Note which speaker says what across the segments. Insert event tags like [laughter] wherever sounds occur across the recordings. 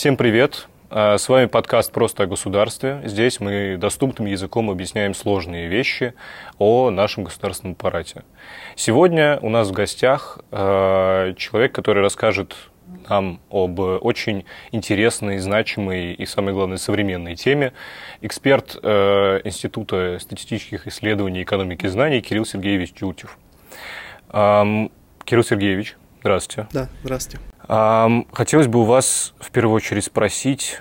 Speaker 1: Всем привет! А, с вами подкаст «Просто о государстве». Здесь мы доступным языком объясняем сложные вещи о нашем государственном аппарате. Сегодня у нас в гостях а, человек, который расскажет нам об очень интересной, значимой и, самое главное, современной теме. Эксперт э, Института статистических исследований экономики знаний Кирилл Сергеевич Тютев. Кирилл Сергеевич, здравствуйте.
Speaker 2: Да, здравствуйте.
Speaker 1: Хотелось бы у вас в первую очередь спросить,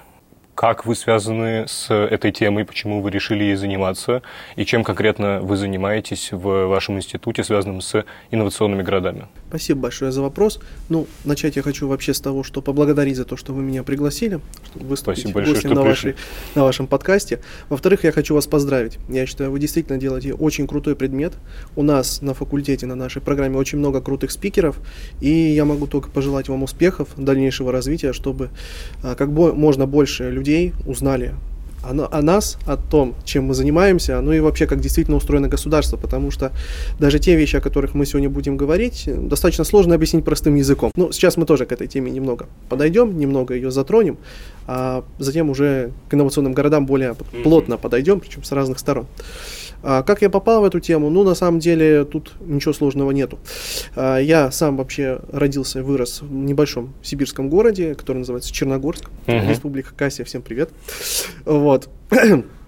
Speaker 1: как вы связаны с этой темой, почему вы решили ей заниматься и чем конкретно вы занимаетесь в вашем институте, связанном с инновационными городами.
Speaker 2: Спасибо большое за вопрос. Ну, начать я хочу вообще с того, что поблагодарить за то, что вы меня пригласили, чтобы выступить Спасибо большое, что на, вашей, на вашем подкасте. Во-вторых, я хочу вас поздравить. Я считаю, вы действительно делаете очень крутой предмет. У нас на факультете, на нашей программе очень много крутых спикеров, и я могу только пожелать вам успехов, дальнейшего развития, чтобы а, как бы можно больше людей узнали о, о нас, о том, чем мы занимаемся, ну и вообще, как действительно устроено государство, потому что даже те вещи, о которых мы сегодня будем говорить, достаточно сложно объяснить простым языком. Ну, сейчас мы тоже к этой теме немного подойдем, немного ее затронем, а затем уже к инновационным городам более плотно подойдем, причем с разных сторон. А как я попал в эту тему? Ну, на самом деле, тут ничего сложного нету. А, я сам вообще родился и вырос в небольшом сибирском городе, который называется Черногорск, uh-huh. Республика Кассия. Всем привет. Вот. [clears throat]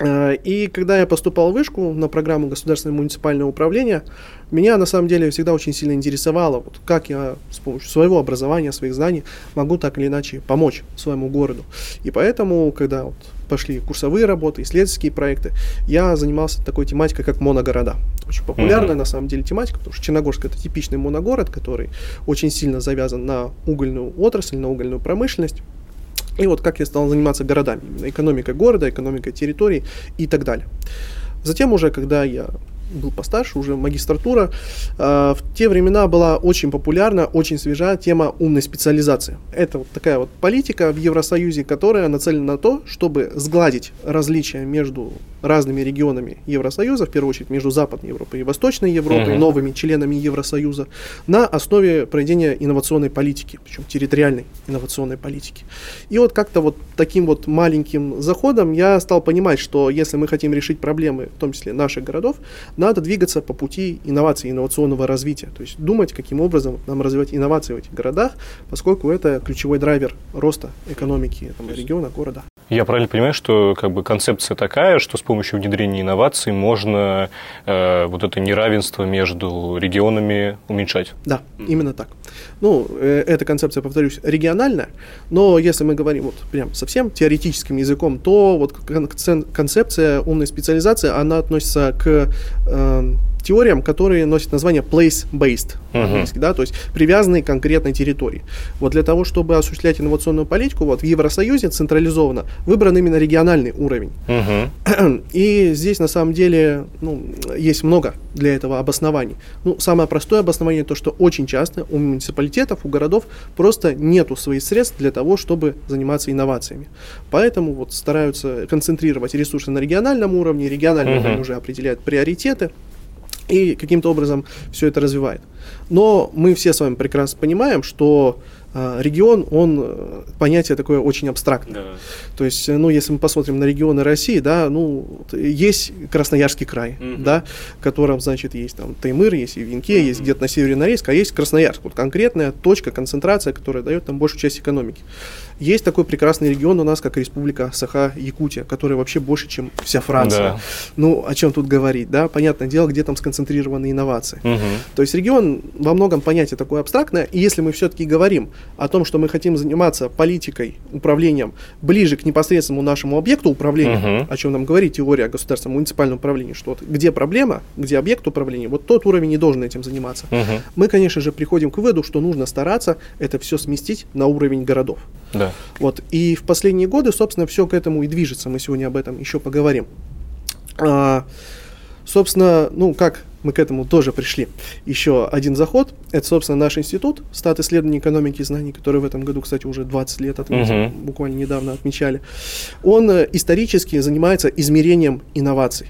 Speaker 2: А, и когда я поступал в вышку на программу государственного муниципального управления, меня на самом деле всегда очень сильно интересовало, вот как я с помощью своего образования, своих знаний могу так или иначе помочь своему городу. И поэтому, когда вот пошли курсовые работы, исследовательские проекты, я занимался такой тематикой, как моногорода. Очень популярная uh-huh. на самом деле тематика, потому что Черногорск это типичный моногород, который очень сильно завязан на угольную отрасль, на угольную промышленность. И вот как я стал заниматься городами, именно экономикой города, экономикой территории и так далее. Затем уже, когда я был постарше, уже магистратура. А, в те времена была очень популярна, очень свежа тема умной специализации. Это вот такая вот политика в Евросоюзе, которая нацелена на то, чтобы сгладить различия между разными регионами Евросоюза, в первую очередь между Западной Европой и Восточной Европой, uh-huh. новыми членами Евросоюза, на основе проведения инновационной политики, причем территориальной инновационной политики. И вот как-то вот таким вот маленьким заходом я стал понимать, что если мы хотим решить проблемы, в том числе наших городов, надо двигаться по пути инноваций, инновационного развития. То есть думать, каким образом нам развивать инновации в этих городах, поскольку это ключевой драйвер роста экономики там, региона, города.
Speaker 1: Я правильно понимаю, что как бы концепция такая, что с помощью внедрения инноваций можно э, вот это неравенство между регионами уменьшать?
Speaker 2: Да, именно так. Ну, э, эта концепция, повторюсь, региональная, но если мы говорим вот прям совсем теоретическим языком, то вот концепция умной специализации, она относится к э, теориям, которые носят название place-based, uh-huh. да, то есть привязанные к конкретной территории. Вот для того, чтобы осуществлять инновационную политику, вот в Евросоюзе централизованно выбран именно региональный уровень. Uh-huh. И здесь на самом деле ну, есть много для этого обоснований. Ну, самое простое обоснование то, что очень часто у муниципалитетов, у городов просто нету своих средств для того, чтобы заниматься инновациями. Поэтому вот стараются концентрировать ресурсы на региональном уровне, региональный uh-huh. уровень уже определяет приоритеты и каким-то образом все это развивает. Но мы все с вами прекрасно понимаем, что регион, он э, понятие такое очень абстрактное. Да. То есть, ну, если мы посмотрим на регионы России, да, ну, есть Красноярский край, угу. да, в котором, значит, есть там Таймыр, есть Ивенке, угу. есть где-то на севере Норильск, а есть Красноярск, вот конкретная точка, концентрация, которая дает там большую часть экономики. Есть такой прекрасный регион у нас, как Республика Саха-Якутия, который вообще больше, чем вся Франция. Да. Ну, о чем тут говорить, да? Понятное дело, где там сконцентрированы инновации. Угу. То есть регион во многом понятие такое абстрактное, и если мы все-таки говорим о том, что мы хотим заниматься политикой, управлением ближе к непосредственному нашему объекту управления, угу. о чем нам говорит теория государственного муниципального управления, что вот где проблема, где объект управления, вот тот уровень не должен этим заниматься. Угу. Мы, конечно же, приходим к выводу, что нужно стараться это все сместить на уровень городов. Да. Вот. И в последние годы, собственно, все к этому и движется. Мы сегодня об этом еще поговорим. А, собственно, ну как мы к этому тоже пришли. Еще один заход. Это, собственно, наш институт, стат исследований экономики и знаний, который в этом году, кстати, уже 20 лет отметил, uh-huh. буквально недавно отмечали. Он э, исторически занимается измерением инноваций.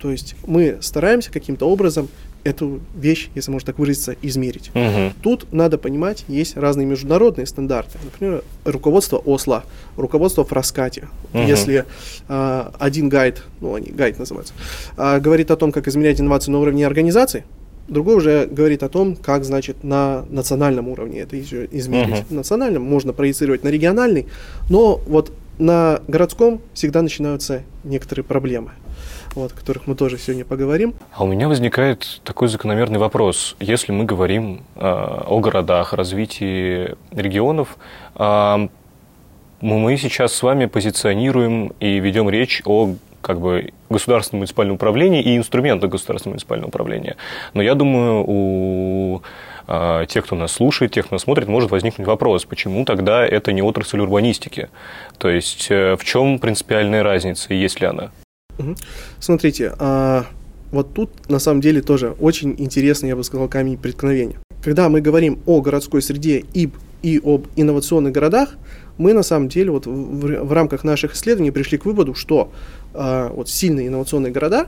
Speaker 2: То есть мы стараемся каким-то образом эту вещь, если можно так выразиться, измерить. Угу. Тут надо понимать, есть разные международные стандарты. Например, руководство Осло, руководство Фраскати. Угу. Если э, один гайд, ну они гайд называется, э, говорит о том, как измерять инновации на уровне организации, другой уже говорит о том, как, значит, на национальном уровне это еще измерить. Uh-huh. Национальном можно проецировать на региональный, но вот на городском всегда начинаются некоторые проблемы вот, о которых мы тоже сегодня поговорим.
Speaker 1: А у меня возникает такой закономерный вопрос. Если мы говорим э, о городах, развитии регионов, э, мы сейчас с вами позиционируем и ведем речь о как бы государственном муниципальном управлении и инструментах государственного муниципального управления. Но я думаю, у э, тех, кто нас слушает, тех, кто нас смотрит, может возникнуть вопрос, почему тогда это не отрасль урбанистики? То есть э, в чем принципиальная разница есть ли она?
Speaker 2: Смотрите, а, вот тут на самом деле тоже очень интересный, я бы сказал, камень преткновения. Когда мы говорим о городской среде и, и об инновационных городах, мы на самом деле вот в, в, в рамках наших исследований пришли к выводу, что а, вот сильные инновационные города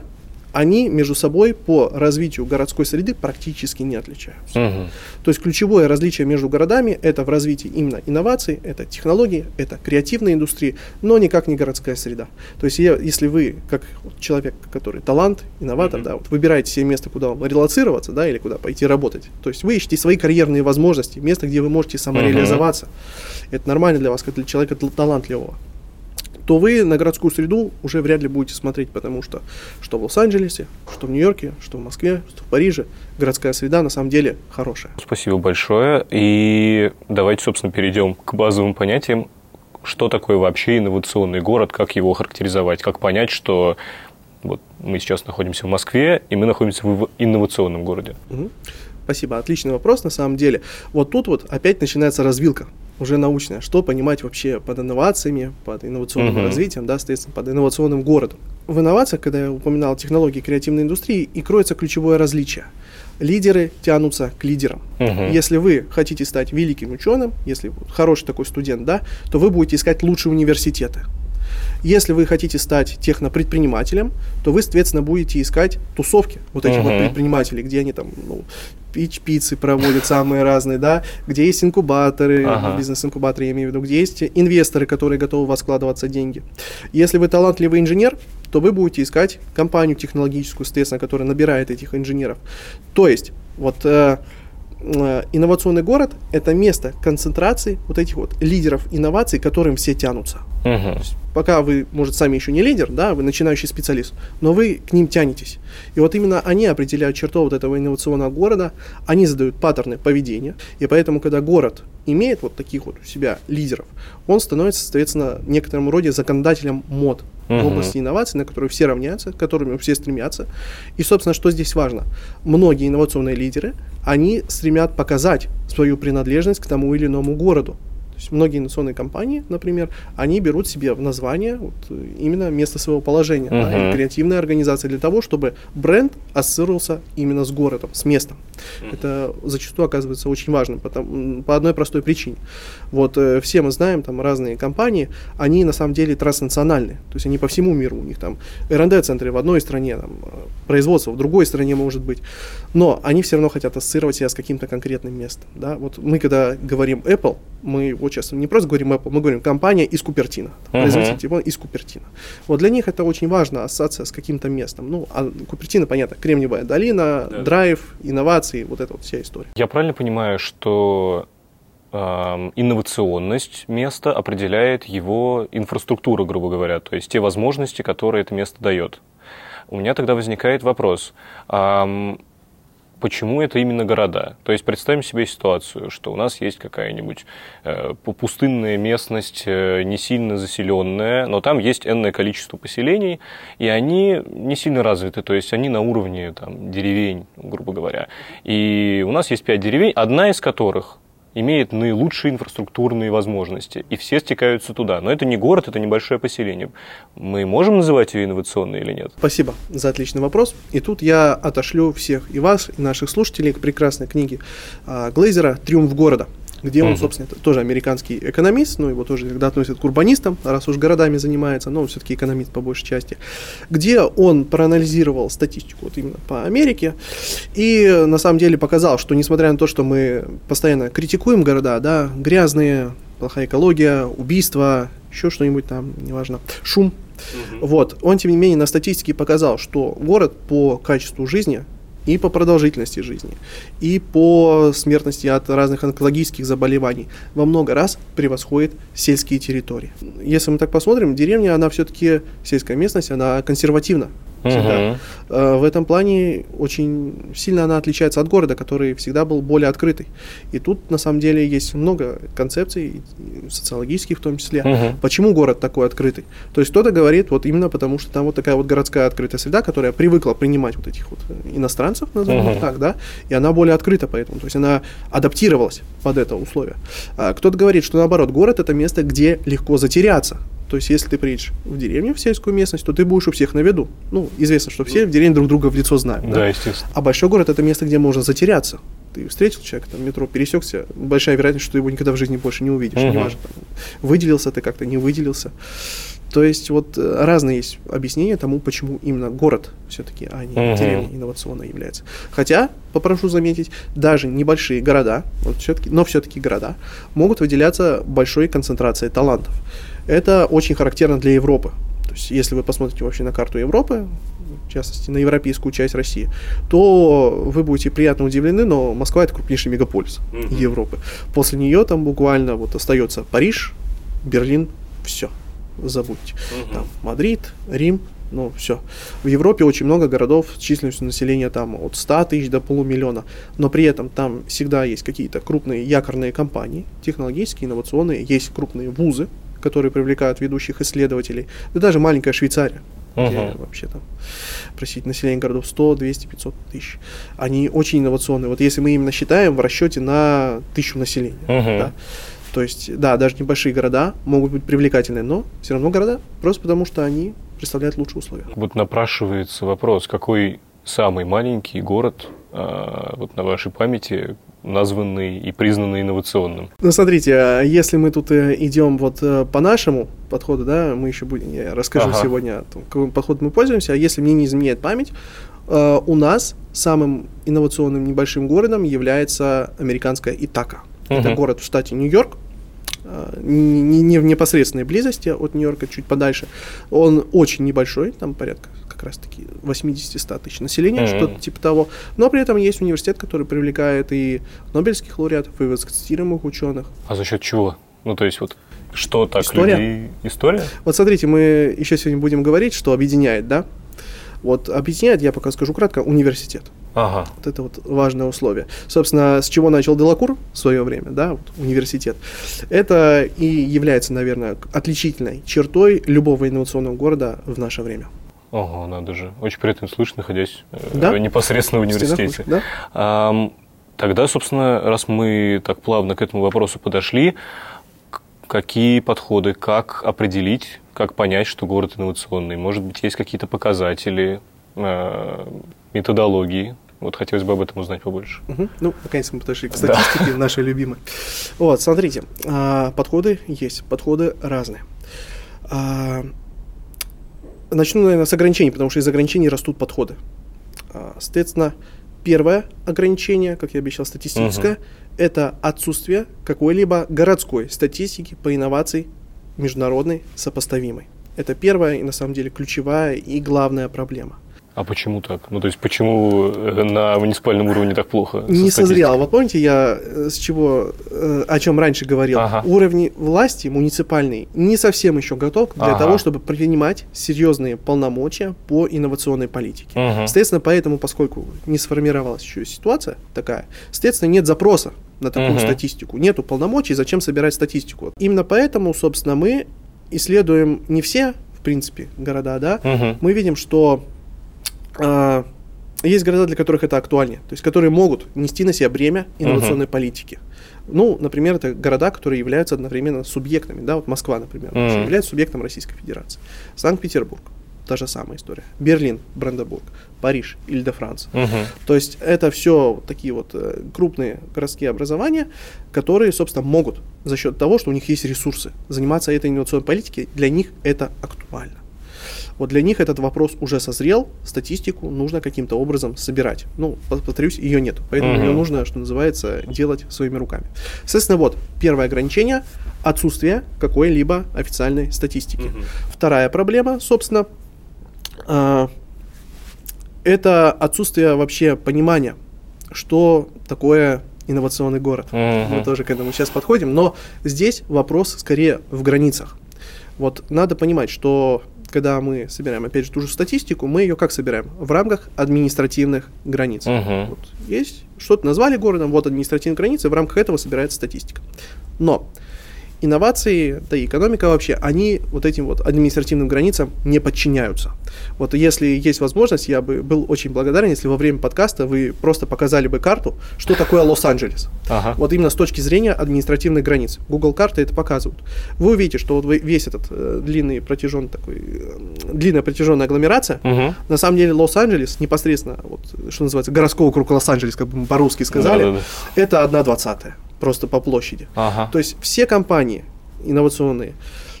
Speaker 2: они между собой по развитию городской среды практически не отличаются. Угу. То есть ключевое различие между городами это в развитии именно инноваций, это технологии, это креативная индустрия, но никак не городская среда. То есть я, если вы, как человек, который талант, инноватор, угу. да, вот выбираете себе место, куда вам релацироваться, да, или куда пойти работать, то есть вы ищете свои карьерные возможности, место, где вы можете самореализоваться. Угу. Это нормально для вас, как для человека талантливого то вы на городскую среду уже вряд ли будете смотреть, потому что что в Лос-Анджелесе, что в Нью-Йорке, что в Москве, что в Париже, городская среда на самом деле хорошая.
Speaker 1: Спасибо большое. И давайте, собственно, перейдем к базовым понятиям. Что такое вообще инновационный город, как его характеризовать, как понять, что вот мы сейчас находимся в Москве, и мы находимся в инновационном городе.
Speaker 2: Угу. Спасибо, отличный вопрос на самом деле. Вот тут вот опять начинается развилка уже научная, что понимать вообще под инновациями, под инновационным uh-huh. развитием, да, соответственно, под инновационным городом. В инновациях, когда я упоминал технологии креативной индустрии, и кроется ключевое различие. Лидеры тянутся к лидерам. Uh-huh. Если вы хотите стать великим ученым, если хороший такой студент, да, то вы будете искать лучшие университеты. Если вы хотите стать технопредпринимателем, то вы, соответственно, будете искать тусовки вот этих uh-huh. вот предпринимателей, где они там ну, пич-пиццы проводят самые разные, да, где есть инкубаторы, ага. бизнес-инкубаторы, я имею в виду, где есть инвесторы, которые готовы у вас вкладываться деньги. Если вы талантливый инженер, то вы будете искать компанию технологическую, соответственно, которая набирает этих инженеров. То есть, вот э, э, инновационный город – это место концентрации вот этих вот лидеров инноваций, к которым все тянутся. Угу. Пока вы, может, сами еще не лидер, да, вы начинающий специалист, но вы к ним тянетесь. И вот именно они определяют черту вот этого инновационного города, они задают паттерны поведения, и поэтому, когда город имеет вот таких вот у себя лидеров, он становится, соответственно, в некотором роде законодателем мод uh-huh. в области инноваций, на которые все равняются, к которым все стремятся. И, собственно, что здесь важно? Многие инновационные лидеры, они стремят показать свою принадлежность к тому или иному городу. То есть многие инновационные компании, например, они берут себе в название вот, именно место своего положения, uh-huh. да, креативная организация для того, чтобы бренд ассоциировался именно с городом, с местом. Это зачастую оказывается очень важным потому, по одной простой причине. Вот э, все мы знаем, там разные компании, они на самом деле транснациональные, то есть они по всему миру, у них там R&D-центры в одной стране, там, производство в другой стране может быть, но они все равно хотят ассоциировать себя с каким-то конкретным местом. Да? Вот мы когда говорим Apple, мы вот сейчас не просто говорим Apple, мы говорим компания из Купертино, uh-huh. производитель телефона из Купертино. Вот для них это очень важно, ассоциация с каким-то местом. Ну, а Купертино, понятно, Кремниевая долина, да. драйв, инновации, вот эта вот вся история.
Speaker 1: Я правильно понимаю, что э, инновационность места определяет его инфраструктура, грубо говоря, то есть те возможности, которые это место дает. У меня тогда возникает вопрос. Почему это именно города. То есть представим себе ситуацию, что у нас есть какая-нибудь э, пустынная местность, э, не сильно заселенная, но там есть энное количество поселений, и они не сильно развиты, то есть они на уровне там, деревень, грубо говоря. И у нас есть пять деревень, одна из которых имеет наилучшие инфраструктурные возможности, и все стекаются туда. Но это не город, это небольшое поселение. Мы можем называть ее инновационной или нет?
Speaker 2: Спасибо за отличный вопрос. И тут я отошлю всех и вас, и наших слушателей к прекрасной книге а, Глейзера «Триумф города». Где он, собственно, это тоже американский экономист, ну, его тоже иногда относят к урбанистам, раз уж городами занимается, но он все-таки экономист по большей части, где он проанализировал статистику вот именно по Америке и на самом деле показал, что несмотря на то, что мы постоянно критикуем города, да, грязные, плохая экология, убийства, еще что-нибудь там, неважно, шум, Угу. Вот. Он, тем не менее, на статистике показал, что город по качеству жизни и по продолжительности жизни, и по смертности от разных онкологических заболеваний во много раз превосходит сельские территории. Если мы так посмотрим, деревня, она все-таки, сельская местность, она консервативна всегда. Угу. В этом плане очень сильно она отличается от города, который всегда был более открытый. И тут на самом деле есть много концепций, социологических в том числе, угу. почему город такой открытый. То есть кто-то говорит вот именно потому, что там вот такая вот городская открытая среда, которая привыкла принимать вот этих вот иностранцев, назовем угу. так, да, и она более открыта поэтому. То есть она адаптировалась под это условие. А кто-то говорит, что наоборот, город это место, где легко затеряться. То есть, если ты приедешь в деревню, в сельскую местность, то ты будешь у всех на виду. Ну, известно, что все в деревне друг друга в лицо знают.
Speaker 1: Да, да? естественно.
Speaker 2: А большой город – это место, где можно затеряться. Ты встретил человека, там, метро пересекся, большая вероятность, что ты его никогда в жизни больше не увидишь. Угу. Неважно, там, выделился ты как-то, не выделился. То есть вот э, разные есть объяснения тому, почему именно город все-таки, а не uh деревня инновационно является. Хотя, попрошу заметить, даже небольшие города, вот все-таки, но все-таки города, могут выделяться большой концентрацией талантов. Это очень характерно для Европы. То есть, если вы посмотрите вообще на карту Европы, в частности, на европейскую часть России, то вы будете приятно удивлены, но Москва это крупнейший мегаполис mm-hmm. Европы. После нее там буквально вот остается Париж, Берлин, все, забудьте. Mm-hmm. Там Мадрид, Рим, ну, все. В Европе очень много городов с численностью населения там от 100 тысяч до полумиллиона, но при этом там всегда есть какие-то крупные якорные компании, технологические, инновационные, есть крупные вузы, которые привлекают ведущих исследователей, да даже маленькая Швейцария, uh-huh. где вообще там, просить население городов 100, 200, 500 тысяч. Они очень инновационные. Вот если мы именно считаем в расчете на тысячу населения, uh-huh. да, то есть, да, даже небольшие города могут быть привлекательны, но все равно города, просто потому что они представляют лучшие условия.
Speaker 1: Вот напрашивается вопрос, какой самый маленький город а, вот на вашей памяти, названный и признанный инновационным.
Speaker 2: Ну, смотрите, а если мы тут э, идем вот э, по нашему подходу, да, мы еще будем, я расскажу ага. сегодня, каким подходом мы пользуемся, а если мне не изменяет память, э, у нас самым инновационным небольшим городом является американская Итака. Угу. Это город в штате Нью-Йорк, не, не в непосредственной близости от Нью-Йорка, чуть подальше. Он очень небольшой, там порядка как раз-таки 80-100 тысяч населения, mm-hmm. что-то типа того. Но при этом есть университет, который привлекает и нобелевских лауреатов, и высокоцитируемых ученых.
Speaker 1: А за счет чего? Ну, то есть вот что так История? людей... История?
Speaker 2: Вот смотрите, мы еще сегодня будем говорить, что объединяет, да? Вот объединяет, я пока скажу кратко, университет.
Speaker 1: Ага.
Speaker 2: Вот это вот важное условие. Собственно, с чего начал Делакур в свое время, да, вот, университет. Это и является, наверное, отличительной чертой любого инновационного города в наше время.
Speaker 1: Ого, надо же. Очень приятно слышать, находясь э, да? непосредственно в университете. Да? А, тогда, собственно, раз мы так плавно к этому вопросу подошли, какие подходы, как определить, как понять, что город инновационный? Может быть, есть какие-то показатели, э, методологии? Вот хотелось бы об этом узнать побольше.
Speaker 2: Угу. Ну, наконец мы подошли к статистике да. нашей любимой. Вот, смотрите, а, подходы есть, подходы разные. Начну, наверное, с ограничений, потому что из ограничений растут подходы. А, соответственно, первое ограничение, как я обещал, статистическое, угу. это отсутствие какой-либо городской статистики по инновации международной сопоставимой. Это первая и на самом деле ключевая и главная проблема.
Speaker 1: А почему так? Ну, то есть, почему э, на муниципальном уровне так плохо?
Speaker 2: Не созрел. Вот помните, я э, с чего, э, о чем раньше говорил? Ага. Уровни власти муниципальный не совсем еще готов для ага. того, чтобы принимать серьезные полномочия по инновационной политике. Угу. Соответственно, поэтому, поскольку не сформировалась еще ситуация такая, соответственно, нет запроса на такую угу. статистику, нету полномочий, зачем собирать статистику. Именно поэтому, собственно, мы исследуем не все, в принципе, города, да, угу. мы видим, что есть города, для которых это актуальнее, то есть которые могут нести на себя бремя инновационной uh-huh. политики. Ну, например, это города, которые являются одновременно субъектами, да, вот Москва, например, uh-huh. является субъектом Российской Федерации, Санкт-Петербург, та же самая история. Берлин, Бранденбург, Париж, Иль-де-Франс. Угу. То есть это все такие вот э, крупные городские образования, которые, собственно, могут за счет того, что у них есть ресурсы, заниматься этой инновационной политикой, для них это актуально. Вот для них этот вопрос уже созрел, статистику нужно каким-то образом собирать. Ну, повторюсь, ее нет, поэтому uh-huh. ее нужно, что называется, делать своими руками. Соответственно, вот первое ограничение – отсутствие какой-либо официальной статистики. Uh-huh. Вторая проблема, собственно, э, это отсутствие вообще понимания, что такое инновационный город. Uh-huh. Мы тоже к этому сейчас подходим, но здесь вопрос скорее в границах. Вот надо понимать, что когда мы собираем, опять же, ту же статистику, мы ее как собираем? В рамках административных границ. Uh-huh. Вот есть, что-то назвали городом, вот административные границы, в рамках этого собирается статистика. Но инновации, да и экономика вообще, они вот этим вот административным границам не подчиняются. Вот если есть возможность, я бы был очень благодарен, если во время подкаста вы просто показали бы карту, что такое Лос-Анджелес. Ага. Вот именно с точки зрения административных границ. Google карты это показывают. Вы увидите, что вот весь этот э, длинный протяженный такой, э, длинная протяженная агломерация, угу. на самом деле Лос-Анджелес непосредственно, вот, что называется, городской округ Лос-Анджелес, как бы мы по-русски сказали, да, да, да. это одна двадцатая просто по площади. Ага. То есть все компании инновационные,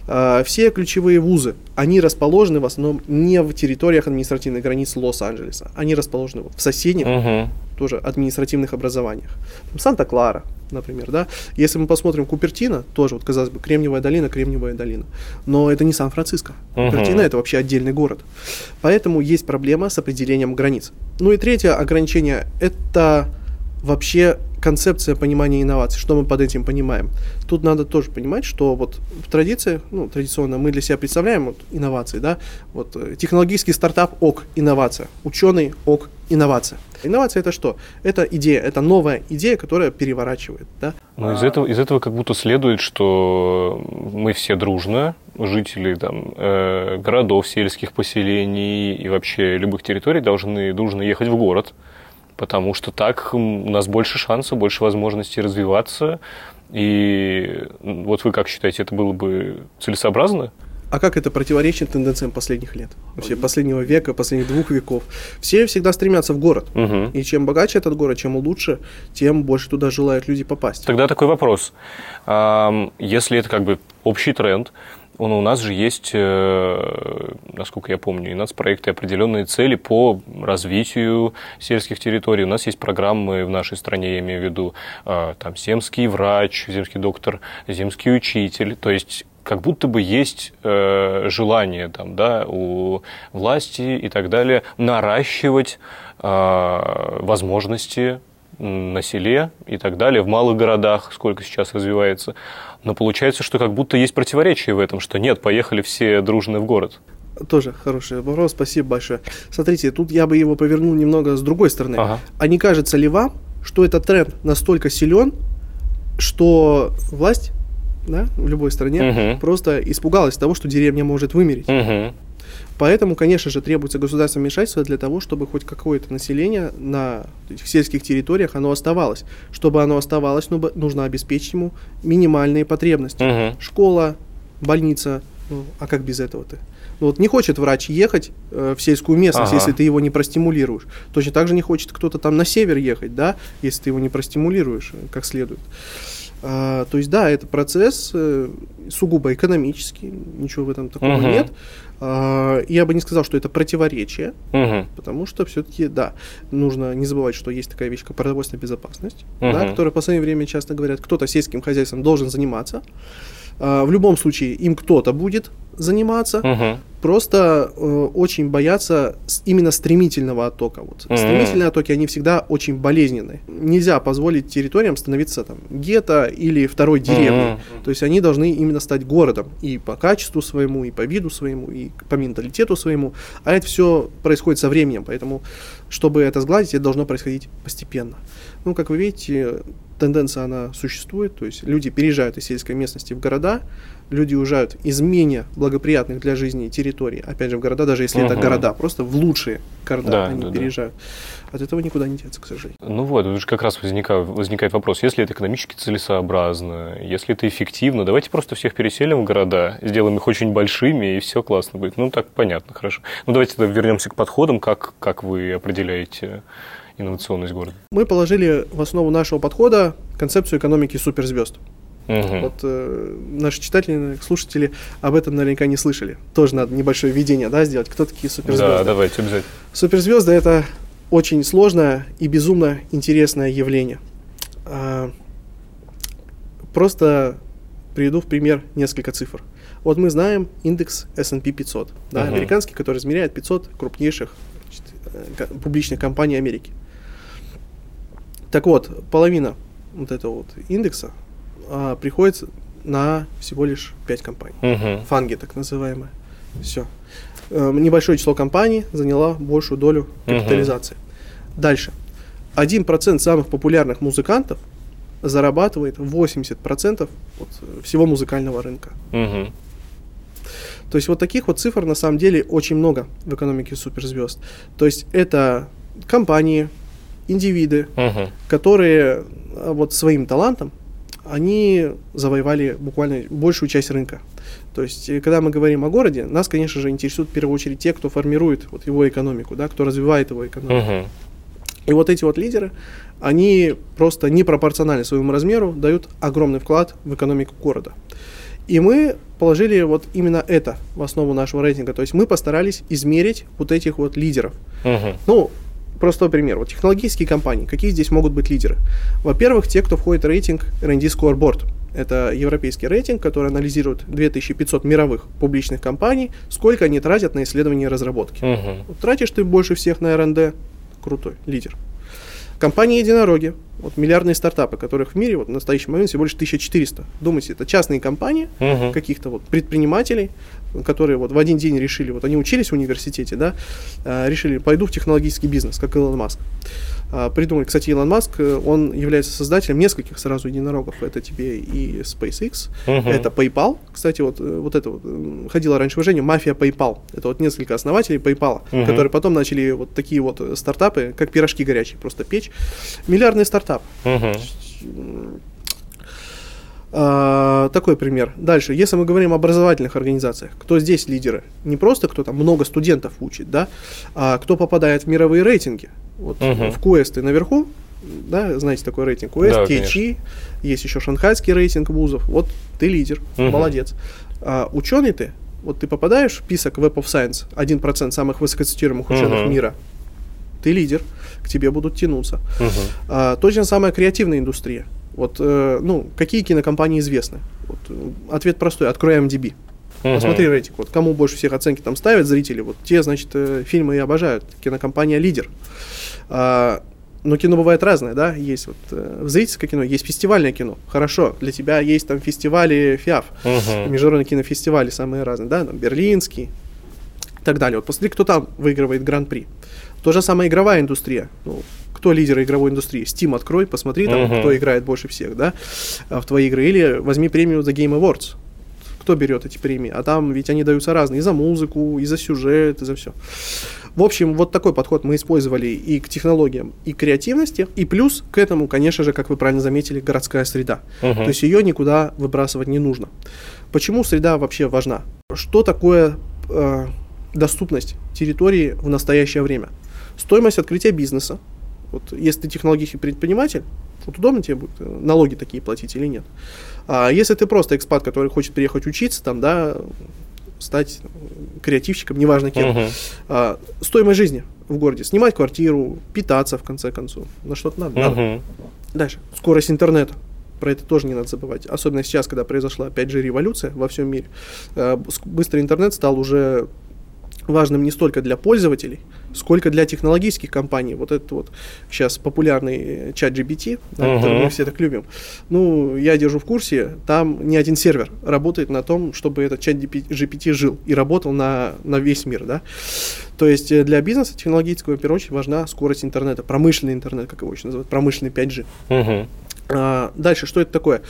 Speaker 2: э, все ключевые вузы, они расположены в основном не в территориях административных границ Лос-Анджелеса, они расположены в соседних угу. тоже административных образованиях. Санта-Клара, например, да. Если мы посмотрим Купертино, тоже, вот, казалось бы, Кремниевая долина, Кремниевая долина. Но это не Сан-Франциско. Угу. Купертино это вообще отдельный город. Поэтому есть проблема с определением границ. Ну и третье ограничение – это вообще концепция понимания инноваций, что мы под этим понимаем. Тут надо тоже понимать, что вот в традиции, ну, традиционно мы для себя представляем вот инновации, да, вот э, технологический стартап ок, инновация, ученый ок, инновация. Инновация это что? Это идея, это новая идея, которая переворачивает, да.
Speaker 1: Но из этого, из этого как будто следует, что мы все дружно, жители там, э, городов, сельских поселений и вообще любых территорий должны дружно ехать в город, потому что так у нас больше шансов, больше возможностей развиваться. И вот вы как считаете, это было бы целесообразно?
Speaker 2: А как это противоречит тенденциям последних лет? Вообще последнего века, последних двух веков. Все всегда стремятся в город. Угу. И чем богаче этот город, чем лучше, тем больше туда желают люди попасть.
Speaker 1: Тогда такой вопрос. Если это как бы общий тренд, он, у нас же есть, э, насколько я помню, и нацпроекты определенные цели по развитию сельских территорий. У нас есть программы в нашей стране, я имею в виду, э, там, земский врач, земский доктор, земский учитель. То есть как будто бы есть э, желание там, да, у власти и так далее наращивать э, возможности на селе и так далее, в малых городах, сколько сейчас развивается. Но получается, что как будто есть противоречие в этом, что нет, поехали все дружно в город.
Speaker 2: Тоже хороший вопрос, спасибо большое. Смотрите, тут я бы его повернул немного с другой стороны. Ага. А не кажется ли вам, что этот тренд настолько силен, что власть да, в любой стране угу. просто испугалась того, что деревня может вымереть? Угу. Поэтому, конечно же, требуется государственное вмешательство для того, чтобы хоть какое-то население на этих сельских территориях оно оставалось. Чтобы оно оставалось, нужно обеспечить ему минимальные потребности. Угу. Школа, больница, ну, а как без этого-то? Ну, вот не хочет врач ехать э, в сельскую местность, ага. если ты его не простимулируешь. Точно так же не хочет кто-то там на север ехать, да, если ты его не простимулируешь э, как следует. А, то есть, да, это процесс э, сугубо экономический, ничего в этом такого угу. нет. А, я бы не сказал, что это противоречие, угу. потому что все-таки, да, нужно не забывать, что есть такая вещь, как продовольственная безопасность, угу. да, которая в последнее время часто говорят, кто-то сельским хозяйством должен заниматься. А, в любом случае, им кто-то будет заниматься. Угу. Просто э, очень боятся именно стремительного оттока. Вот. Угу. Стремительные оттоки, они всегда очень болезненные. Нельзя позволить территориям становиться там гетто или второй деревней. Угу. То есть они должны именно стать городом и по качеству своему, и по виду своему, и по менталитету своему. А это все происходит со временем. Поэтому, чтобы это сгладить, это должно происходить постепенно. Ну, как вы видите, тенденция, она существует, то есть люди переезжают из сельской местности в города, люди уезжают из менее благоприятных для жизни территорий, опять же, в города, даже если uh-huh. это города, просто в лучшие города да, они да, переезжают. Да. От этого никуда не деться, к сожалению.
Speaker 1: Ну вот, тут же как раз возникает, возникает вопрос, если это экономически целесообразно, если это эффективно, давайте просто всех переселим в города, сделаем их очень большими, и все классно будет. Ну так понятно, хорошо. Ну давайте вернемся к подходам, как, как вы определяете инновационность города?
Speaker 2: Мы положили в основу нашего подхода концепцию экономики суперзвезд. Угу. Вот э, наши читатели, слушатели об этом наверняка не слышали. Тоже надо небольшое введение да, сделать. Кто такие суперзвезды?
Speaker 1: Да, давайте обязательно.
Speaker 2: Суперзвезды это очень сложное и безумно интересное явление. А, просто приведу в пример несколько цифр. Вот мы знаем индекс S&P 500, да, uh американский, который измеряет 500 крупнейших значит, э, публичных компаний Америки. Так вот, половина вот этого вот индекса а, приходится на всего лишь 5 компаний. Угу. Фанги, так называемые. Все. Э, небольшое число компаний заняло большую долю капитализации. Угу. Дальше. 1% самых популярных музыкантов зарабатывает 80% от всего музыкального рынка. Угу. То есть вот таких вот цифр на самом деле очень много в экономике суперзвезд. То есть это компании, индивиды, угу. которые а, вот своим талантом они завоевали буквально большую часть рынка. То есть, э, когда мы говорим о городе, нас, конечно же, интересуют в первую очередь те, кто формирует вот его экономику, да, кто развивает его экономику. Uh-huh. И вот эти вот лидеры, они просто непропорционально своему размеру дают огромный вклад в экономику города. И мы положили вот именно это в основу нашего рейтинга. То есть мы постарались измерить вот этих вот лидеров. Uh-huh. Ну, простой пример. Вот технологические компании, какие здесь могут быть лидеры? Во-первых, те, кто входит в рейтинг R&D Scoreboard. Это европейский рейтинг, который анализирует 2500 мировых публичных компаний, сколько они тратят на исследования и разработки. Угу. Вот тратишь ты больше всех на R&D, крутой, лидер. Компании единороги, вот миллиардные стартапы, которых в мире вот, в настоящий момент всего лишь 1400. Думайте, это частные компании, угу. каких-то вот предпринимателей, которые вот в один день решили, вот они учились в университете, да, э, решили, пойду в технологический бизнес, как Илон Маск. А, придумали, кстати, Илон Маск, э, он является создателем нескольких сразу единорогов. Это тебе и SpaceX, uh-huh. это PayPal. Кстати, вот, э, вот это вот ходило раньше выражение мафия PayPal. Это вот несколько основателей PayPal, uh-huh. которые потом начали вот такие вот стартапы, как пирожки горячие, просто печь. Миллиардный стартап. Uh-huh. А, такой пример. Дальше, если мы говорим об образовательных организациях, кто здесь лидеры? Не просто кто там много студентов учит, да, а кто попадает в мировые рейтинги. Вот угу. в и наверху, да, знаете такой рейтинг Quest, да, THE, есть еще шанхайский рейтинг вузов. Вот ты лидер, угу. молодец. А, ученый ты, вот ты попадаешь в список Web of Science, 1% самых высокоцитируемых ученых угу. мира, ты лидер, к тебе будут тянуться. Угу. А, то же самое креативная индустрия. Вот, э, ну, какие кинокомпании известны? Вот, э, ответ простой, открой MDB. Uh-huh. Посмотри рейтинг, вот кому больше всех оценки там ставят зрители, вот те, значит, э, фильмы и обожают. Кинокомпания лидер. А, но кино бывает разное, да, есть вот э, зрительское кино, есть фестивальное кино. Хорошо, для тебя есть там фестивали ФИАФ, uh-huh. международные кинофестивали самые разные, да, там берлинский и так далее. Вот посмотри, кто там выигрывает гран-при. То же самое игровая индустрия. Ну, кто лидер игровой индустрии. Steam открой, посмотри там, uh-huh. кто играет больше всех, да, в твои игры. Или возьми премию The Game Awards. Кто берет эти премии? А там ведь они даются разные. И за музыку, и за сюжет, и за все. В общем, вот такой подход мы использовали и к технологиям, и к креативности. И плюс к этому, конечно же, как вы правильно заметили, городская среда. Uh-huh. То есть ее никуда выбрасывать не нужно. Почему среда вообще важна? Что такое э, доступность территории в настоящее время? Стоимость открытия бизнеса, вот если ты технологический предприниматель, вот удобно тебе будет э, налоги такие платить или нет. А если ты просто экспат, который хочет приехать учиться, там, да, стать креативщиком, неважно кем, uh-huh. а, стоимость жизни в городе, снимать квартиру, питаться в конце концов, на что-то надо. Uh-huh. надо. Дальше, скорость интернета. Про это тоже не надо забывать. Особенно сейчас, когда произошла 5G революция во всем мире. А, быстрый интернет стал уже важным не столько для пользователей, сколько для технологических компаний. Вот этот вот сейчас популярный э, чат GPT, да, uh-huh. который мы все так любим. Ну, я держу в курсе, там не один сервер работает на том, чтобы этот чат GPT жил и работал на, на весь мир, да. То есть э, для бизнеса технологического, в первую очередь, важна скорость интернета, промышленный интернет, как его еще называют, промышленный 5G. Uh-huh. А, дальше, что это такое?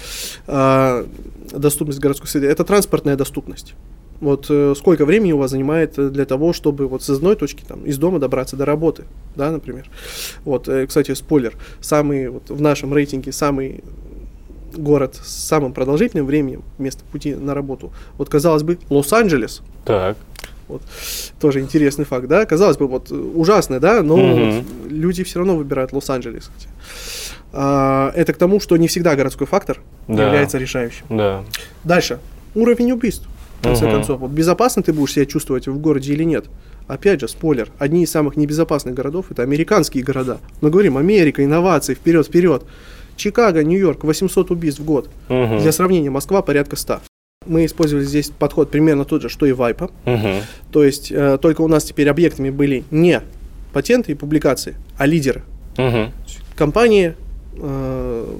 Speaker 2: А, доступность городской среды. Это транспортная доступность. Вот э, сколько времени у вас занимает для того, чтобы вот с одной точки там из дома добраться до работы, да, например. Вот, э, кстати, спойлер, самый вот в нашем рейтинге самый город с самым продолжительным временем вместо пути на работу. Вот казалось бы, Лос-Анджелес.
Speaker 1: Так.
Speaker 2: Вот. Тоже интересный факт, да? Казалось бы, вот ужасный, да, но угу. вот люди все равно выбирают Лос-Анджелес. А, это к тому, что не всегда городской фактор да. является решающим.
Speaker 1: Да.
Speaker 2: Дальше. Уровень убийств. Конце угу. концов, вот безопасно ты будешь себя чувствовать в городе или нет. Опять же, спойлер, одни из самых небезопасных городов это американские города. Мы говорим Америка, инновации, вперед, вперед. Чикаго, Нью-Йорк, 800 убийств в год. Угу. Для сравнения, Москва порядка 100 мы использовали здесь подход примерно тот же, что и Вайпа. Угу. То есть э, только у нас теперь объектами были не патенты и публикации, а лидеры. Угу. Компании, э,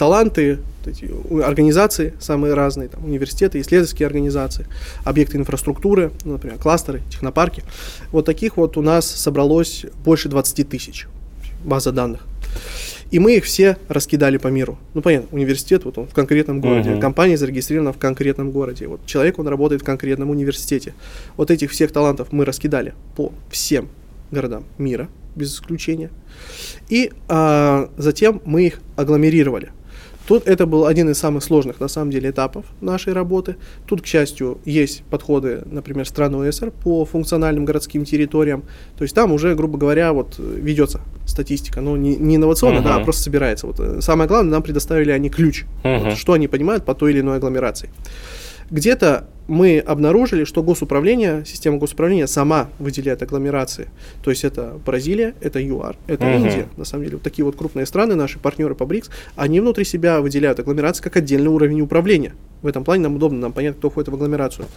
Speaker 2: таланты, организации самые разные, там, университеты, исследовательские организации, объекты инфраструктуры, ну, например, кластеры, технопарки. Вот таких вот у нас собралось больше 20 тысяч база данных. И мы их все раскидали по миру. Ну, понятно, университет вот он в конкретном городе, uh-huh. компания зарегистрирована в конкретном городе. Вот человек, он работает в конкретном университете. Вот этих всех талантов мы раскидали по всем городам мира, без исключения. И а, затем мы их агломерировали. Тут это был один из самых сложных, на самом деле, этапов нашей работы. Тут, к счастью, есть подходы, например, стран ОСР по функциональным городским территориям. То есть там уже, грубо говоря, вот ведется статистика, но не, не инновационная, uh-huh. да, а просто собирается. Вот, э, самое главное, нам предоставили они ключ, uh-huh. вот, что они понимают по той или иной агломерации. Где-то мы обнаружили, что госуправление, система госуправления сама выделяет агломерации. То есть это Бразилия, это ЮАР, это uh-huh. Индия. На самом деле, вот такие вот крупные страны, наши партнеры по БРИКС, они внутри себя выделяют агломерации как отдельный уровень управления. В этом плане нам удобно, нам понятно, кто входит в агломерацию.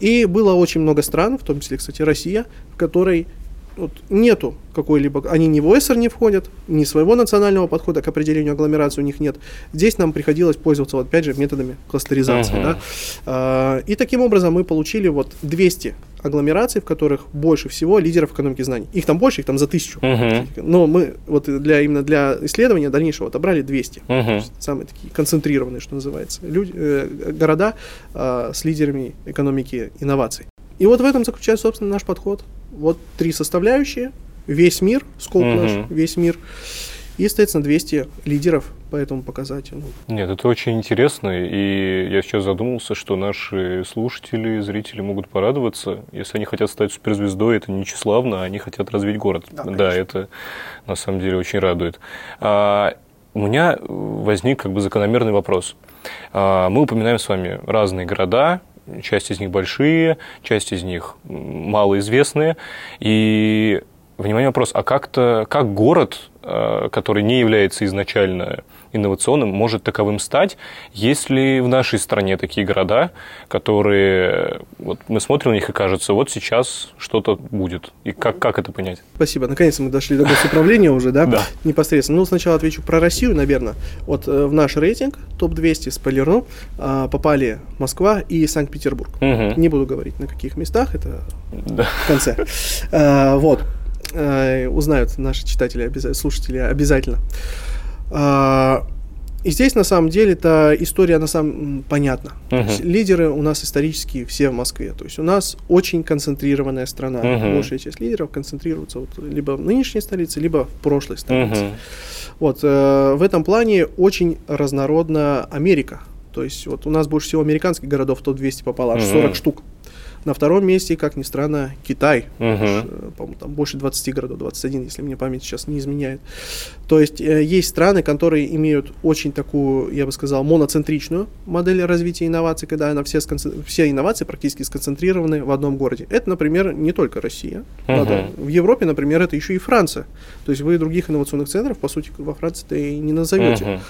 Speaker 2: И было очень много стран, в том числе, кстати, Россия, в которой вот нету какой-либо, они ни в ОСР не входят, ни своего национального подхода к определению агломерации у них нет. Здесь нам приходилось пользоваться, вот, опять же, методами кластеризации. Uh-huh. Да? А, и таким образом мы получили вот 200 агломераций, в которых больше всего лидеров экономики знаний. Их там больше, их там за тысячу. Uh-huh. Но мы вот для, именно для исследования дальнейшего отобрали 200. Uh-huh. Самые такие концентрированные, что называется, люди, э, города э, с лидерами экономики инноваций. И вот в этом заключается, собственно, наш подход. Вот три составляющие, весь мир, скоп угу. наш, весь мир, и, соответственно, 200 лидеров по этому показателю.
Speaker 1: Нет, это очень интересно, и я сейчас задумался, что наши слушатели, зрители могут порадоваться. Если они хотят стать суперзвездой, это не тщеславно, а они хотят развить город. Да, да это на самом деле очень радует. А, у меня возник как бы закономерный вопрос. А, мы упоминаем с вами разные города, часть из них большие, часть из них малоизвестные. И, внимание, вопрос, а как-то, как город, э, который не является изначально инновационным может таковым стать, если в нашей стране такие города, которые вот мы смотрим на них и кажется, вот сейчас что-то будет. И как, как это понять?
Speaker 2: Спасибо. Наконец-то мы дошли до госуправления уже, да? [laughs]
Speaker 1: Да.
Speaker 2: Непосредственно. Ну, сначала отвечу про Россию, наверное. Вот э, в наш рейтинг топ-200 спойлерну э, попали Москва и Санкт-Петербург. Угу. Не буду говорить, на каких местах, это да. в конце. [laughs] Э, вот. Узнают наши читатели, слушатели обязательно. А, и здесь на самом деле эта история на самом понятна. Uh-huh. Лидеры у нас исторические все в Москве. То есть у нас очень концентрированная страна. Uh-huh. Большая часть лидеров концентрируется вот либо в нынешней столице, либо в прошлой столице. Uh-huh. Вот э, в этом плане очень разнородна Америка. То есть вот у нас больше всего американских городов топ-200 попало, аж uh-huh. 40 штук. На втором месте, как ни странно, Китай. Угу. По-моему, там больше 20 городов, 21, если мне память сейчас не изменяет. То есть э, есть страны, которые имеют очень такую, я бы сказал, моноцентричную модель развития инноваций, когда она все, сконцентр... все инновации практически сконцентрированы в одном городе. Это, например, не только Россия. Угу. Надо... В Европе, например, это еще и Франция. То есть вы других инновационных центров, по сути, во Франции-то и не назовете. Угу.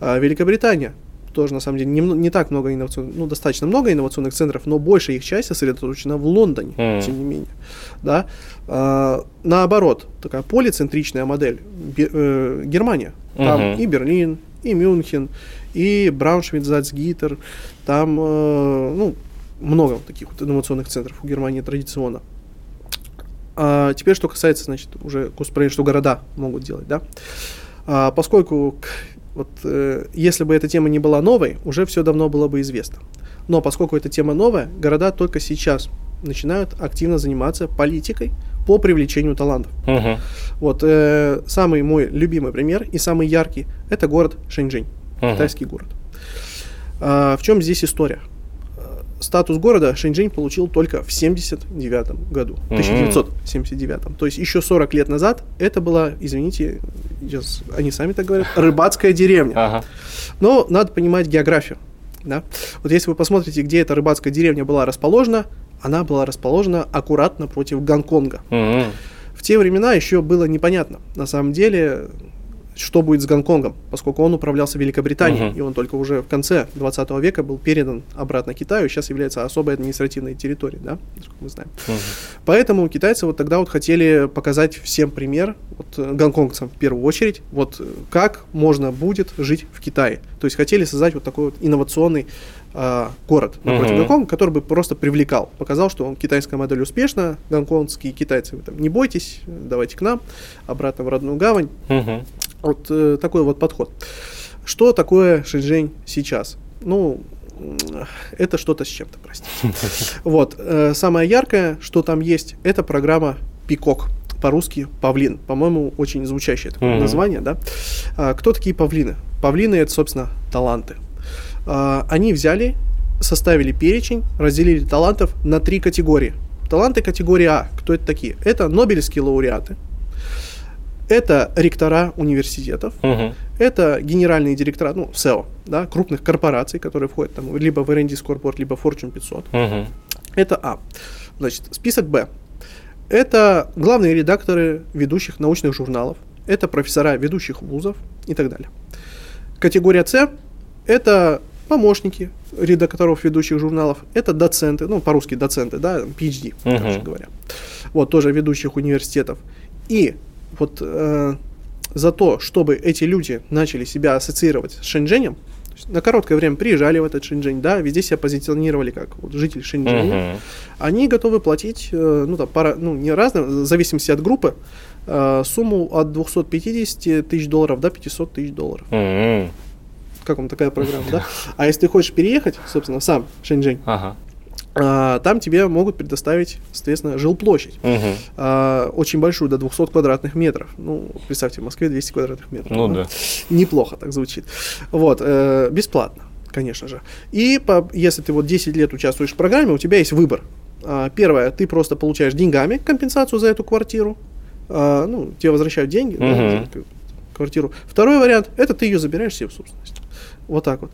Speaker 2: А Великобритания тоже, на самом деле, не, не так много инновационных, ну, достаточно много инновационных центров, но большая их часть сосредоточена в Лондоне, mm. тем не менее. Да? А, наоборот, такая полицентричная модель, э, Германия. Там uh-huh. и Берлин, и Мюнхен, и Брауншвейг, Зальцгиттер, там, э, ну, много таких вот инновационных центров у Германии традиционно. А теперь, что касается, значит, уже госпроектирования, что города могут делать, да. А, поскольку вот э, если бы эта тема не была новой, уже все давно было бы известно. Но поскольку эта тема новая, города только сейчас начинают активно заниматься политикой по привлечению талантов. Угу. Вот э, самый мой любимый пример и самый яркий это город Шэньчжэнь, угу. китайский город. А, в чем здесь история? Статус города Шэньчжэнь получил только в 79 году, угу. 1979. То есть еще 40 лет назад это была, извините, сейчас они сами так говорят, рыбацкая деревня. Ага. Но надо понимать географию. Да? Вот если вы посмотрите, где эта рыбацкая деревня была расположена, она была расположена аккуратно против Гонконга. Mm-hmm. В те времена еще было непонятно, на самом деле, что будет с Гонконгом, поскольку он управлялся Великобританией, uh-huh. и он только уже в конце 20 века был передан обратно Китаю, сейчас является особой административной территорией, да, как мы знаем. Uh-huh. Поэтому китайцы вот тогда вот хотели показать всем пример, вот, э, гонконгцам в первую очередь, вот как можно будет жить в Китае. То есть хотели создать вот такой вот инновационный э, город напротив uh-huh. Гонконга, который бы просто привлекал, показал, что он, китайская модель успешна, гонконгские китайцы, вы там не бойтесь, давайте к нам, обратно в родную гавань. Uh-huh. Вот э, такой вот подход. Что такое Шэньчжэнь сейчас? Ну, это что-то с чем-то, простите. [laughs] Вот. Э, самое яркое, что там есть, это программа Пикок. По-русски павлин. По-моему, очень звучащее такое mm-hmm. название, да. А, кто такие павлины? Павлины это, собственно, таланты. А, они взяли, составили перечень, разделили талантов на три категории. Таланты категории А. Кто это такие? Это Нобелевские лауреаты, это ректора университетов, угу. это генеральные директора, ну, SEO, да, крупных корпораций, которые входят там либо в R&D Scoreboard, либо Fortune 500. Угу. Это А. Значит, список Б. Это главные редакторы ведущих научных журналов, это профессора ведущих вузов и так далее. Категория С – это помощники редакторов ведущих журналов, это доценты, ну, по-русски доценты, да, PhD, uh-huh. короче говоря. Вот, тоже ведущих университетов. И вот э, за то, чтобы эти люди начали себя ассоциировать с Шэньчжэнем, на короткое время приезжали в этот Шэньчжэнь, да, везде себя позиционировали как вот, житель Шэньчжэня, uh-huh. они готовы платить, э, ну, там, пара, ну, не разные, в зависимости от группы, э, сумму от 250 тысяч долларов до 500 тысяч долларов. Uh-huh. Как вам такая программа, да? А если ты хочешь переехать, собственно, сам Шэньчжэнь, uh-huh а, там тебе могут предоставить, соответственно, жилплощадь. Угу. А, очень большую, до 200 квадратных метров. Ну, представьте, в Москве 200 квадратных метров.
Speaker 1: Ну да. да.
Speaker 2: Неплохо так звучит. Вот, э, бесплатно, конечно же. И по, если ты вот 10 лет участвуешь в программе, у тебя есть выбор. А, первое, ты просто получаешь деньгами компенсацию за эту квартиру. А, ну, тебе возвращают деньги угу. да, за квартиру. Второй вариант, это ты ее забираешь себе в собственность. Вот так вот.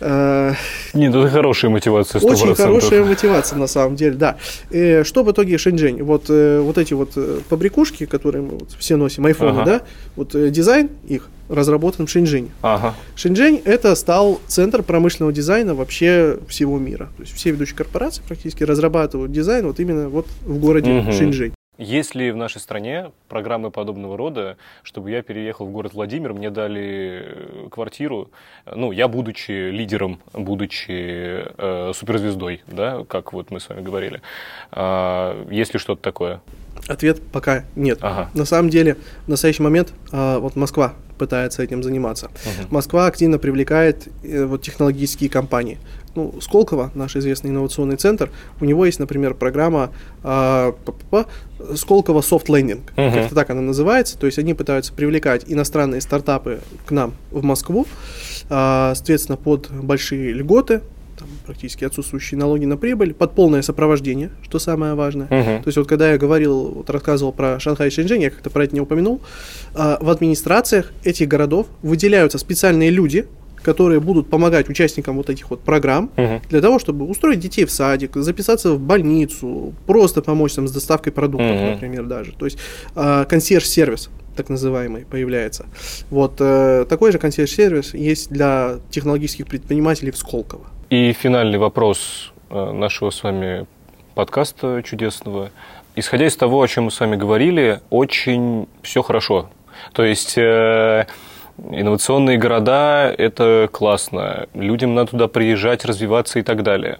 Speaker 1: Э, Нет, это хорошая мотивация, 100%.
Speaker 2: Очень хорошая мотивация, на самом деле, да. И что в итоге Шэньчжэнь? Вот, э, вот эти вот э, побрякушки, которые мы вот все носим, айфоны, ага. да, вот дизайн их разработан в Шэньчжэне. Ага. Шэньчжэнь – это стал центр промышленного дизайна вообще всего мира. То есть все ведущие корпорации практически разрабатывают дизайн вот именно вот в городе угу. Шэньчжэнь.
Speaker 1: Есть ли в нашей стране программы подобного рода, чтобы я переехал в город Владимир, мне дали э, квартиру, ну, я будучи лидером, будучи э, суперзвездой, да, как вот мы с вами говорили, э, есть ли что-то такое?
Speaker 2: Ответ пока нет. Ага. На самом деле, в настоящий момент э, вот Москва пытается этим заниматься. Угу. Москва активно привлекает э, вот технологические компании ну, Сколково, наш известный инновационный центр, у него есть, например, программа э, Сколково Soft Landing, uh-huh. как-то так она называется, то есть они пытаются привлекать иностранные стартапы к нам в Москву, э, соответственно, под большие льготы, там, практически отсутствующие налоги на прибыль, под полное сопровождение, что самое важное. Uh-huh. То есть вот когда я говорил, вот рассказывал про Шанхай и Шэньчжэнь, я как-то про это не упомянул, э, в администрациях этих городов выделяются специальные люди, которые будут помогать участникам вот этих вот программ угу. для того, чтобы устроить детей в садик, записаться в больницу, просто помочь там с доставкой продуктов, угу. например, даже. То есть э, консьерж-сервис так называемый появляется. Вот э, такой же консьерж-сервис есть для технологических предпринимателей в Сколково.
Speaker 1: И финальный вопрос э, нашего с вами подкаста чудесного. Исходя из того, о чем мы с вами говорили, очень все хорошо. То есть э, Инновационные города – это классно. Людям надо туда приезжать, развиваться и так далее.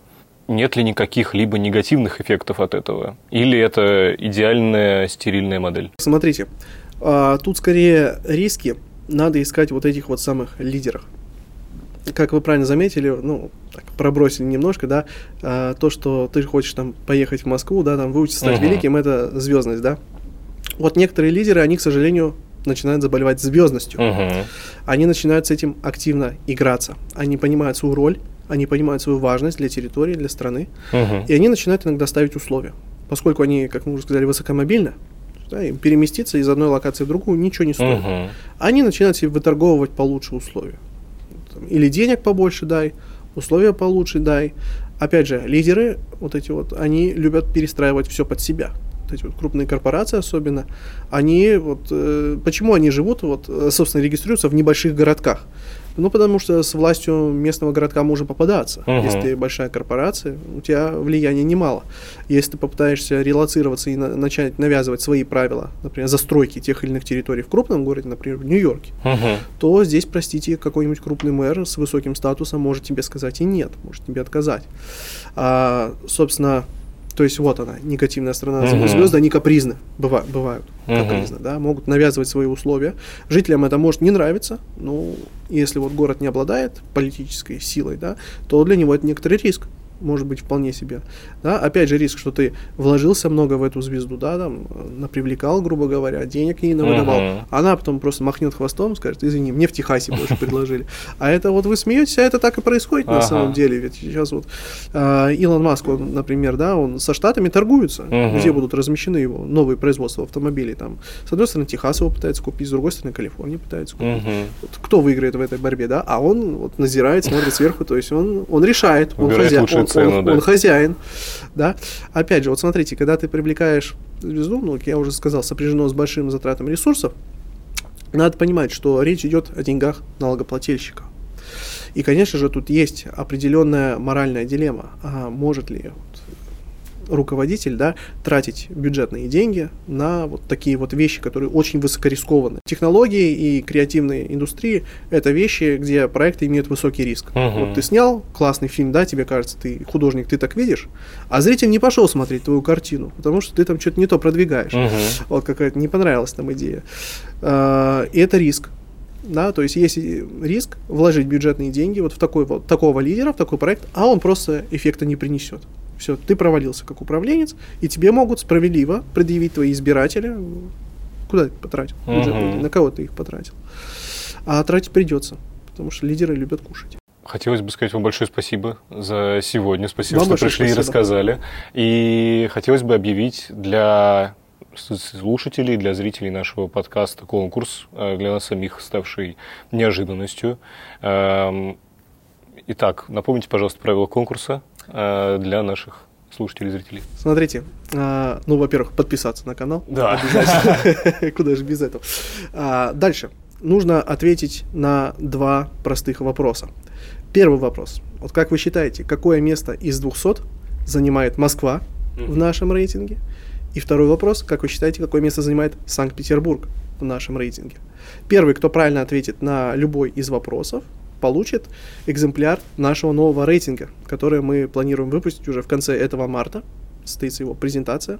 Speaker 1: Нет ли никаких либо негативных эффектов от этого? Или это идеальная стерильная модель?
Speaker 2: Смотрите, а, тут скорее риски надо искать вот этих вот самых лидеров. Как вы правильно заметили, ну, так, пробросили немножко, да, а, то, что ты хочешь там поехать в Москву, да, там выучиться стать uh-huh. великим, это звездность, да. Вот некоторые лидеры, они, к сожалению, начинают заболевать звездностью. Uh-huh. Они начинают с этим активно играться. Они понимают свою роль, они понимают свою важность для территории, для страны, uh-huh. и они начинают иногда ставить условия. Поскольку они, как мы уже сказали, высокомобильны, да, им переместиться из одной локации в другую ничего не стоит. Uh-huh. Они начинают себе выторговывать получше условия. Или денег побольше дай, условия получше дай. Опять же, лидеры, вот эти вот, они любят перестраивать все под себя вот эти вот крупные корпорации особенно, они вот, э, почему они живут, вот, э, собственно, регистрируются в небольших городках? Ну, потому что с властью местного городка можно попадаться. Uh-huh. Если ты большая корпорация, у тебя влияния немало. Если ты попытаешься релацироваться и на- начать навязывать свои правила, например, застройки тех или иных территорий в крупном городе, например, в Нью-Йорке, uh-huh. то здесь, простите, какой-нибудь крупный мэр с высоким статусом может тебе сказать и нет, может тебе отказать. А, собственно, то есть вот она, негативная сторона. Uh-huh. Звезды, они капризны, быва, бывают uh-huh. капризны, да, могут навязывать свои условия. Жителям это может не нравиться, но если вот город не обладает политической силой, да, то для него это некоторый риск может быть вполне себе. Да? Опять же, риск, что ты вложился много в эту звезду, да, там, напривлекал, грубо говоря, денег ей навыдавал. Uh-huh. Она потом просто махнет хвостом, скажет, извини, мне в Техасе больше предложили. А это вот вы смеетесь, а это так и происходит на самом деле. Ведь сейчас вот а, Илон Маск, например, да, он со Штатами торгуется, где будут размещены его новые производства автомобилей. Там, с одной стороны, Техас его пытается купить, с другой стороны, Калифорния пытается купить. кто выиграет в этой борьбе, да? А он вот назирает, смотрит сверху, то есть он, он решает, он хозяин цену, он, да. он хозяин, да. Опять же, вот смотрите, когда ты привлекаешь звезду, ну, как я уже сказал, сопряжено с большим затратом ресурсов, надо понимать, что речь идет о деньгах налогоплательщика. И, конечно же, тут есть определенная моральная дилемма. А может ли руководитель, да, тратить бюджетные деньги на вот такие вот вещи, которые очень высокорискованы. Технологии и креативные индустрии — это вещи, где проекты имеют высокий риск. Uh-huh. Вот ты снял классный фильм, да, тебе кажется, ты художник, ты так видишь, а зритель не пошел смотреть твою картину, потому что ты там что-то не то продвигаешь. Uh-huh. Вот какая-то не понравилась там идея. А, и это риск. Да, то есть есть риск вложить бюджетные деньги вот в такой вот такого лидера, в такой проект, а он просто эффекта не принесет. Все, ты провалился как управленец, и тебе могут справедливо предъявить твои избиратели, куда ты потратил uh-huh. на кого ты их потратил. А тратить придется, потому что лидеры любят кушать.
Speaker 1: Хотелось бы сказать вам большое спасибо за сегодня. Спасибо, вам что пришли спасибо. и рассказали. И хотелось бы объявить для слушателей, для зрителей нашего подкаста конкурс, э, для нас самих ставший неожиданностью. Эм, итак, напомните, пожалуйста, правила конкурса. Э, для наших слушателей и зрителей?
Speaker 2: Смотрите, а, ну, во-первых, подписаться на канал.
Speaker 1: Да. [laughs]
Speaker 2: Куда же без этого. А, дальше. Нужно ответить на два простых вопроса. Первый вопрос. Вот как вы считаете, какое место из 200 занимает Москва в нашем рейтинге? И второй вопрос. Как вы считаете, какое место занимает Санкт-Петербург в нашем рейтинге? Первый, кто правильно ответит на любой из вопросов, получит экземпляр нашего нового рейтинга, который мы планируем выпустить уже в конце этого марта. Состоится его презентация.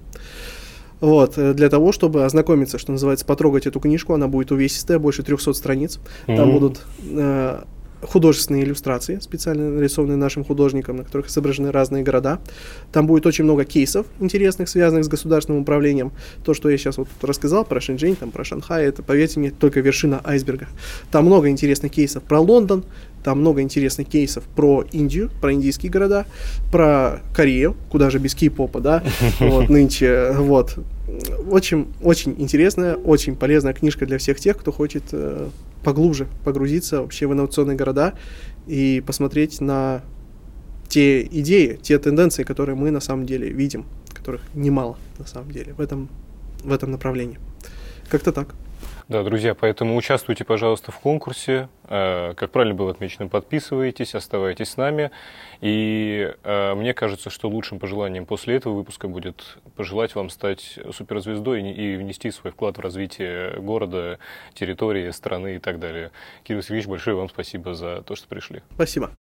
Speaker 2: Вот, э, для того, чтобы ознакомиться, что называется, потрогать эту книжку, она будет увесистая, больше 300 страниц. Mm-hmm. Там будут э, художественные иллюстрации, специально нарисованные нашим художником, на которых изображены разные города. Там будет очень много кейсов интересных, связанных с государственным управлением. То, что я сейчас вот рассказал про Шэньчжэнь, там, про Шанхай, это, поверьте мне, только вершина айсберга. Там много интересных кейсов про Лондон, там много интересных кейсов про Индию, про индийские города, про Корею, куда же без кей-попа, да, [laughs] вот нынче, вот. Очень, очень интересная, очень полезная книжка для всех тех, кто хочет э, поглубже погрузиться вообще в инновационные города и посмотреть на те идеи, те тенденции, которые мы на самом деле видим, которых немало на самом деле в этом, в этом направлении. Как-то так.
Speaker 1: Да, друзья, поэтому участвуйте, пожалуйста, в конкурсе. Э, как правильно было отмечено, подписывайтесь, оставайтесь с нами. И э, мне кажется, что лучшим пожеланием после этого выпуска будет пожелать вам стать суперзвездой и внести свой вклад в развитие города, территории, страны и так далее. Кирилл Сергеевич, большое вам спасибо за то, что пришли.
Speaker 2: Спасибо.